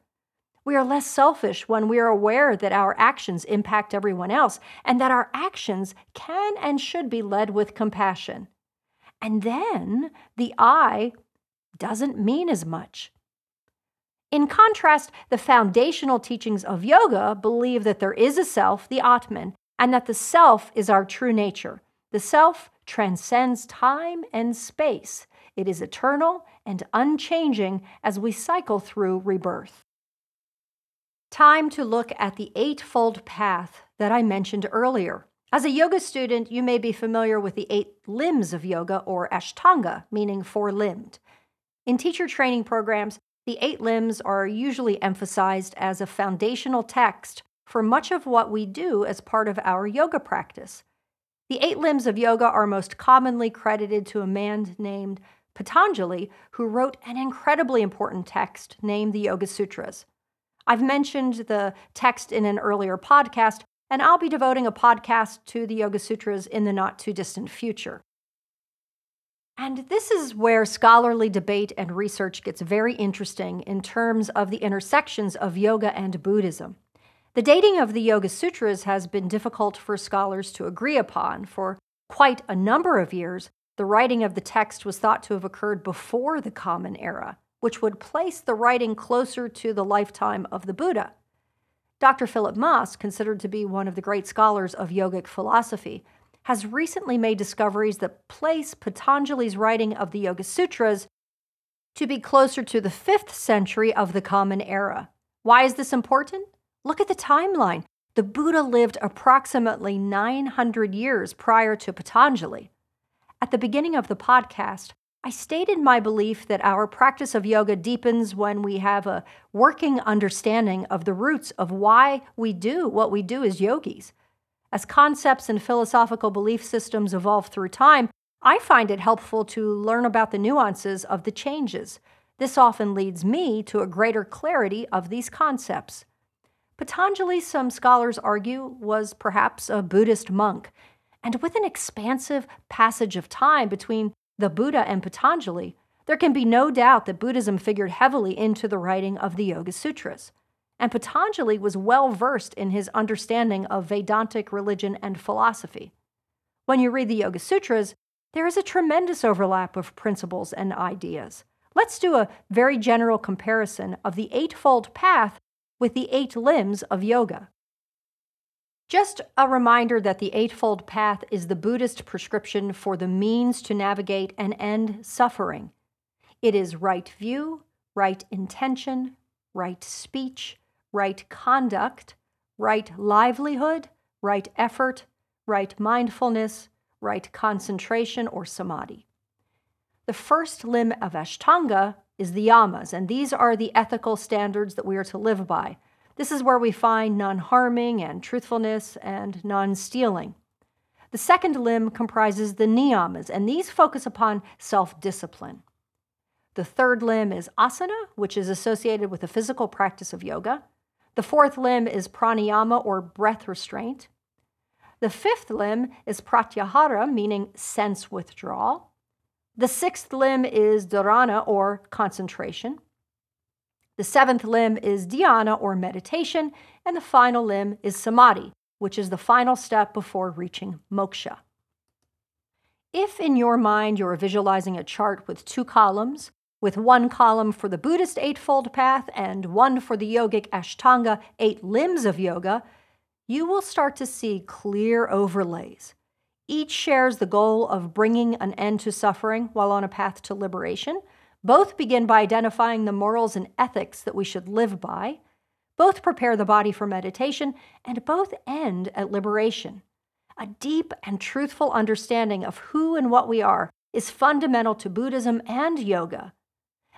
We are less selfish when we are aware that our actions impact everyone else and that our actions can and should be led with compassion. And then the I doesn't mean as much. In contrast, the foundational teachings of yoga believe that there is a self, the Atman, and that the self is our true nature. The self transcends time and space. It is eternal and unchanging as we cycle through rebirth. Time to look at the Eightfold Path that I mentioned earlier. As a yoga student, you may be familiar with the eight limbs of yoga, or Ashtanga, meaning four limbed. In teacher training programs, the eight limbs are usually emphasized as a foundational text for much of what we do as part of our yoga practice. The eight limbs of yoga are most commonly credited to a man named Patanjali, who wrote an incredibly important text named the Yoga Sutras. I've mentioned the text in an earlier podcast, and I'll be devoting a podcast to the Yoga Sutras in the not too distant future. And this is where scholarly debate and research gets very interesting in terms of the intersections of yoga and Buddhism. The dating of the Yoga Sutras has been difficult for scholars to agree upon. For quite a number of years, the writing of the text was thought to have occurred before the Common Era which would place the writing closer to the lifetime of the Buddha. Dr. Philip Maas, considered to be one of the great scholars of yogic philosophy, has recently made discoveries that place Patanjali's writing of the Yoga Sutras to be closer to the 5th century of the Common Era. Why is this important? Look at the timeline. The Buddha lived approximately 900 years prior to Patanjali. At the beginning of the podcast, I stated my belief that our practice of yoga deepens when we have a working understanding of the roots of why we do what we do as yogis. As concepts and philosophical belief systems evolve through time, I find it helpful to learn about the nuances of the changes. This often leads me to a greater clarity of these concepts. Patanjali, some scholars argue, was perhaps a Buddhist monk, and with an expansive passage of time between the Buddha and Patanjali, there can be no doubt that Buddhism figured heavily into the writing of the Yoga Sutras. And Patanjali was well versed in his understanding of Vedantic religion and philosophy. When you read the Yoga Sutras, there is a tremendous overlap of principles and ideas. Let's do a very general comparison of the Eightfold Path with the eight limbs of yoga. Just a reminder that the Eightfold Path is the Buddhist prescription for the means to navigate and end suffering. It is right view, right intention, right speech, right conduct, right livelihood, right effort, right mindfulness, right concentration or samadhi. The first limb of Ashtanga is the yamas, and these are the ethical standards that we are to live by. This is where we find non harming and truthfulness and non stealing. The second limb comprises the niyamas, and these focus upon self discipline. The third limb is asana, which is associated with the physical practice of yoga. The fourth limb is pranayama, or breath restraint. The fifth limb is pratyahara, meaning sense withdrawal. The sixth limb is dharana, or concentration. The seventh limb is dhyana or meditation, and the final limb is samadhi, which is the final step before reaching moksha. If in your mind you're visualizing a chart with two columns, with one column for the Buddhist Eightfold Path and one for the yogic Ashtanga, eight limbs of yoga, you will start to see clear overlays. Each shares the goal of bringing an end to suffering while on a path to liberation. Both begin by identifying the morals and ethics that we should live by. Both prepare the body for meditation, and both end at liberation. A deep and truthful understanding of who and what we are is fundamental to Buddhism and yoga.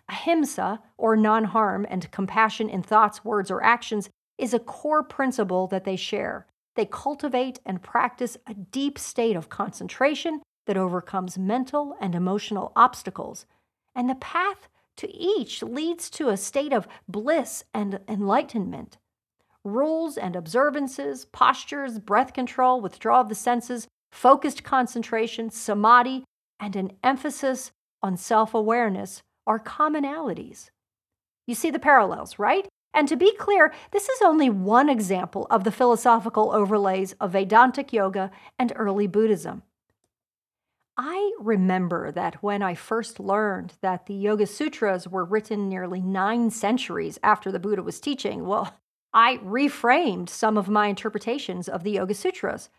Ahimsa, or non harm and compassion in thoughts, words, or actions, is a core principle that they share. They cultivate and practice a deep state of concentration that overcomes mental and emotional obstacles. And the path to each leads to a state of bliss and enlightenment. Rules and observances, postures, breath control, withdrawal of the senses, focused concentration, samadhi, and an emphasis on self awareness are commonalities. You see the parallels, right? And to be clear, this is only one example of the philosophical overlays of Vedantic yoga and early Buddhism. I remember that when I first learned that the Yoga Sutras were written nearly nine centuries after the Buddha was teaching, well, I reframed some of my interpretations of the Yoga Sutras.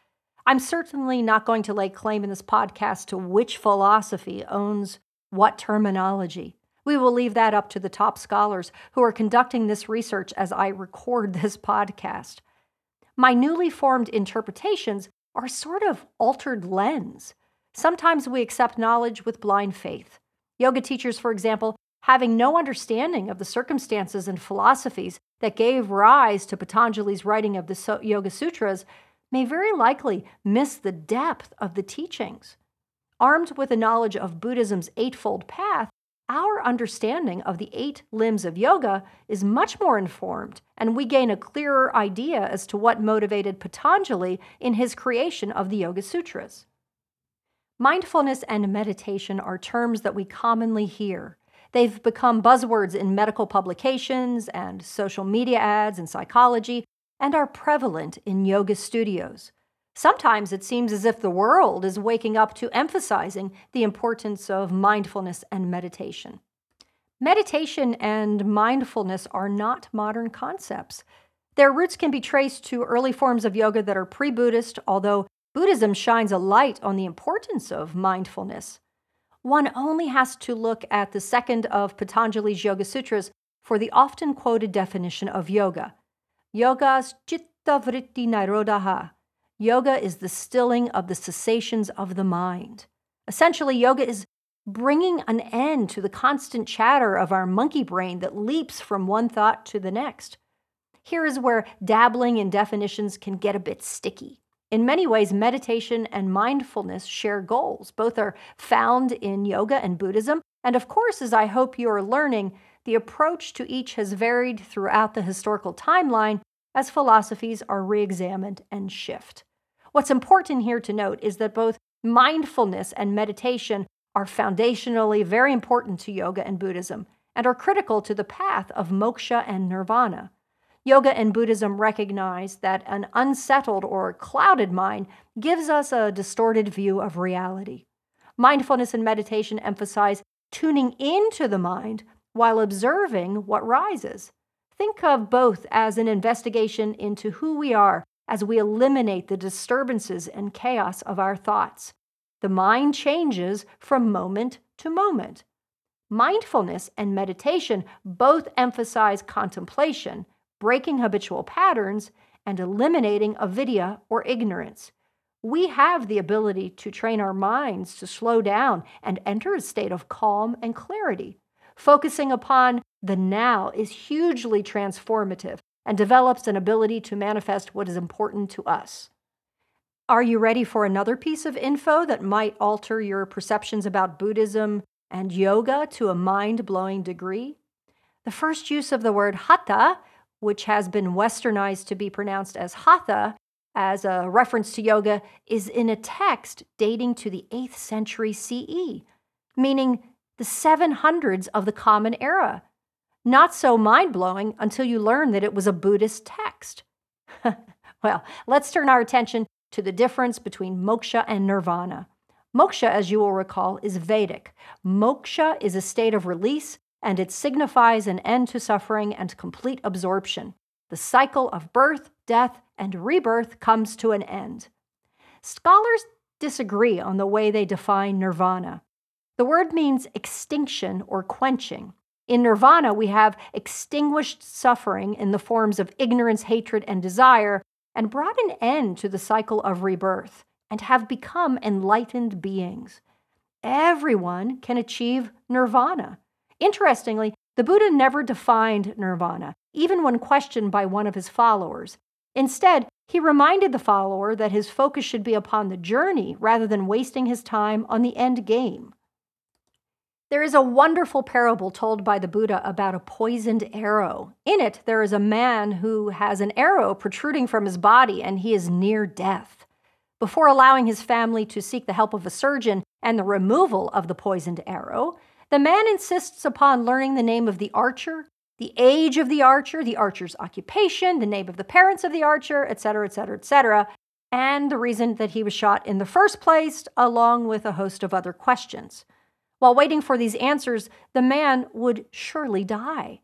I'm certainly not going to lay claim in this podcast to which philosophy owns what terminology. We will leave that up to the top scholars who are conducting this research as I record this podcast. My newly formed interpretations are sort of altered lens. Sometimes we accept knowledge with blind faith. Yoga teachers, for example, having no understanding of the circumstances and philosophies that gave rise to Patanjali's writing of the Yoga Sutras, may very likely miss the depth of the teachings. Armed with a knowledge of Buddhism's Eightfold Path, our understanding of the eight limbs of yoga is much more informed, and we gain a clearer idea as to what motivated Patanjali in his creation of the Yoga Sutras. Mindfulness and meditation are terms that we commonly hear. They've become buzzwords in medical publications and social media ads and psychology, and are prevalent in yoga studios. Sometimes it seems as if the world is waking up to emphasizing the importance of mindfulness and meditation. Meditation and mindfulness are not modern concepts. Their roots can be traced to early forms of yoga that are pre Buddhist, although Buddhism shines a light on the importance of mindfulness. One only has to look at the second of Patanjali's Yoga Sutras for the often quoted definition of yoga. Yogas chitta vritti nirodha, Yoga is the stilling of the cessations of the mind. Essentially, yoga is bringing an end to the constant chatter of our monkey brain that leaps from one thought to the next. Here is where dabbling in definitions can get a bit sticky. In many ways, meditation and mindfulness share goals. Both are found in yoga and Buddhism. And of course, as I hope you are learning, the approach to each has varied throughout the historical timeline as philosophies are re examined and shift. What's important here to note is that both mindfulness and meditation are foundationally very important to yoga and Buddhism and are critical to the path of moksha and nirvana. Yoga and Buddhism recognize that an unsettled or clouded mind gives us a distorted view of reality. Mindfulness and meditation emphasize tuning into the mind while observing what rises. Think of both as an investigation into who we are as we eliminate the disturbances and chaos of our thoughts. The mind changes from moment to moment. Mindfulness and meditation both emphasize contemplation, breaking habitual patterns, and eliminating avidya or ignorance. We have the ability to train our minds to slow down and enter a state of calm and clarity. Focusing upon the now is hugely transformative and develops an ability to manifest what is important to us. Are you ready for another piece of info that might alter your perceptions about Buddhism and yoga to a mind blowing degree? The first use of the word hatha, which has been westernized to be pronounced as hatha, as a reference to yoga, is in a text dating to the 8th century CE, meaning the 700s of the Common Era. Not so mind blowing until you learn that it was a Buddhist text. well, let's turn our attention to the difference between moksha and nirvana. Moksha, as you will recall, is Vedic. Moksha is a state of release, and it signifies an end to suffering and complete absorption. The cycle of birth, death, and rebirth comes to an end. Scholars disagree on the way they define nirvana. The word means extinction or quenching. In nirvana, we have extinguished suffering in the forms of ignorance, hatred, and desire, and brought an end to the cycle of rebirth, and have become enlightened beings. Everyone can achieve nirvana. Interestingly, the Buddha never defined nirvana, even when questioned by one of his followers. Instead, he reminded the follower that his focus should be upon the journey rather than wasting his time on the end game. There is a wonderful parable told by the Buddha about a poisoned arrow. In it, there is a man who has an arrow protruding from his body and he is near death. Before allowing his family to seek the help of a surgeon and the removal of the poisoned arrow, the man insists upon learning the name of the archer, the age of the archer, the archer's occupation, the name of the parents of the archer, etc., etc., etc., and the reason that he was shot in the first place, along with a host of other questions. While waiting for these answers, the man would surely die.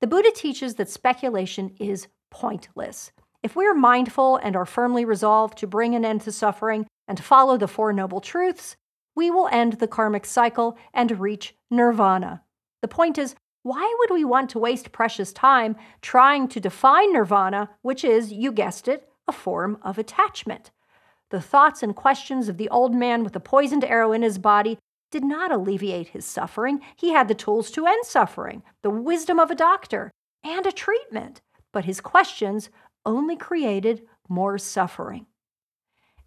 The Buddha teaches that speculation is pointless. If we are mindful and are firmly resolved to bring an end to suffering and to follow the Four Noble Truths, we will end the karmic cycle and reach nirvana. The point is, why would we want to waste precious time trying to define nirvana, which is, you guessed it, a form of attachment? The thoughts and questions of the old man with the poisoned arrow in his body did not alleviate his suffering. He had the tools to end suffering, the wisdom of a doctor, and a treatment. But his questions only created more suffering.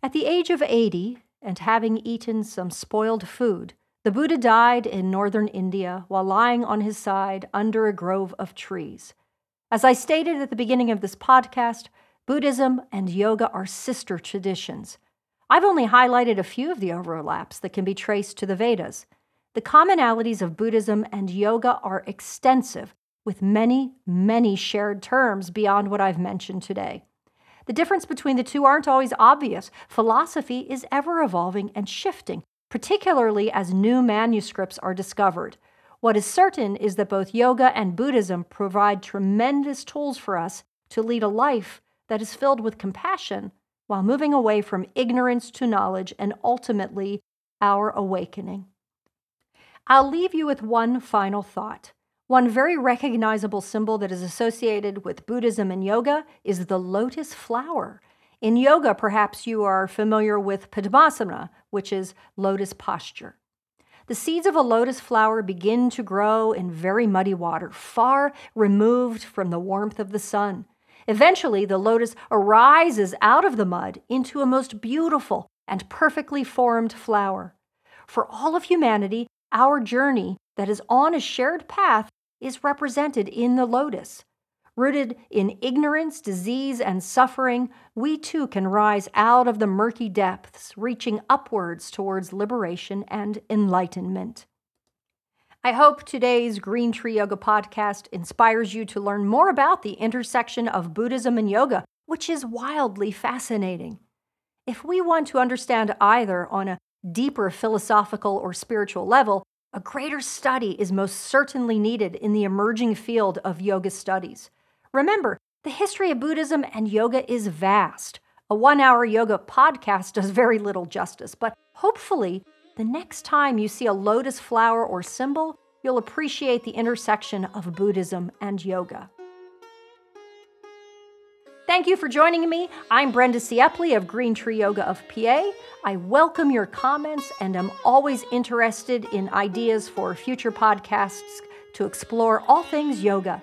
At the age of 80, and having eaten some spoiled food, the Buddha died in northern India while lying on his side under a grove of trees. As I stated at the beginning of this podcast, Buddhism and yoga are sister traditions. I've only highlighted a few of the overlaps that can be traced to the Vedas. The commonalities of Buddhism and yoga are extensive, with many, many shared terms beyond what I've mentioned today. The difference between the two aren't always obvious. Philosophy is ever evolving and shifting, particularly as new manuscripts are discovered. What is certain is that both yoga and Buddhism provide tremendous tools for us to lead a life that is filled with compassion while moving away from ignorance to knowledge and ultimately our awakening. I'll leave you with one final thought. One very recognizable symbol that is associated with Buddhism and yoga is the lotus flower. In yoga, perhaps you are familiar with Padmasana, which is lotus posture. The seeds of a lotus flower begin to grow in very muddy water, far removed from the warmth of the sun. Eventually, the lotus arises out of the mud into a most beautiful and perfectly formed flower. For all of humanity, our journey that is on a shared path is represented in the lotus. Rooted in ignorance, disease, and suffering, we too can rise out of the murky depths, reaching upwards towards liberation and enlightenment. I hope today's Green Tree Yoga podcast inspires you to learn more about the intersection of Buddhism and yoga, which is wildly fascinating. If we want to understand either on a deeper philosophical or spiritual level, a greater study is most certainly needed in the emerging field of yoga studies. Remember, the history of Buddhism and yoga is vast. A one hour yoga podcast does very little justice, but hopefully, the next time you see a lotus flower or symbol, you'll appreciate the intersection of Buddhism and yoga. Thank you for joining me. I'm Brenda Siepley of Green Tree Yoga of PA. I welcome your comments and am always interested in ideas for future podcasts to explore all things yoga.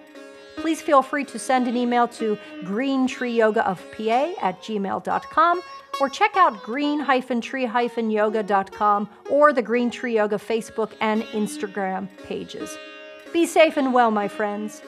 Please feel free to send an email to greentreeyogaofpa at gmail.com or check out green-tree-yoga.com or the Green Tree Yoga Facebook and Instagram pages. Be safe and well, my friends.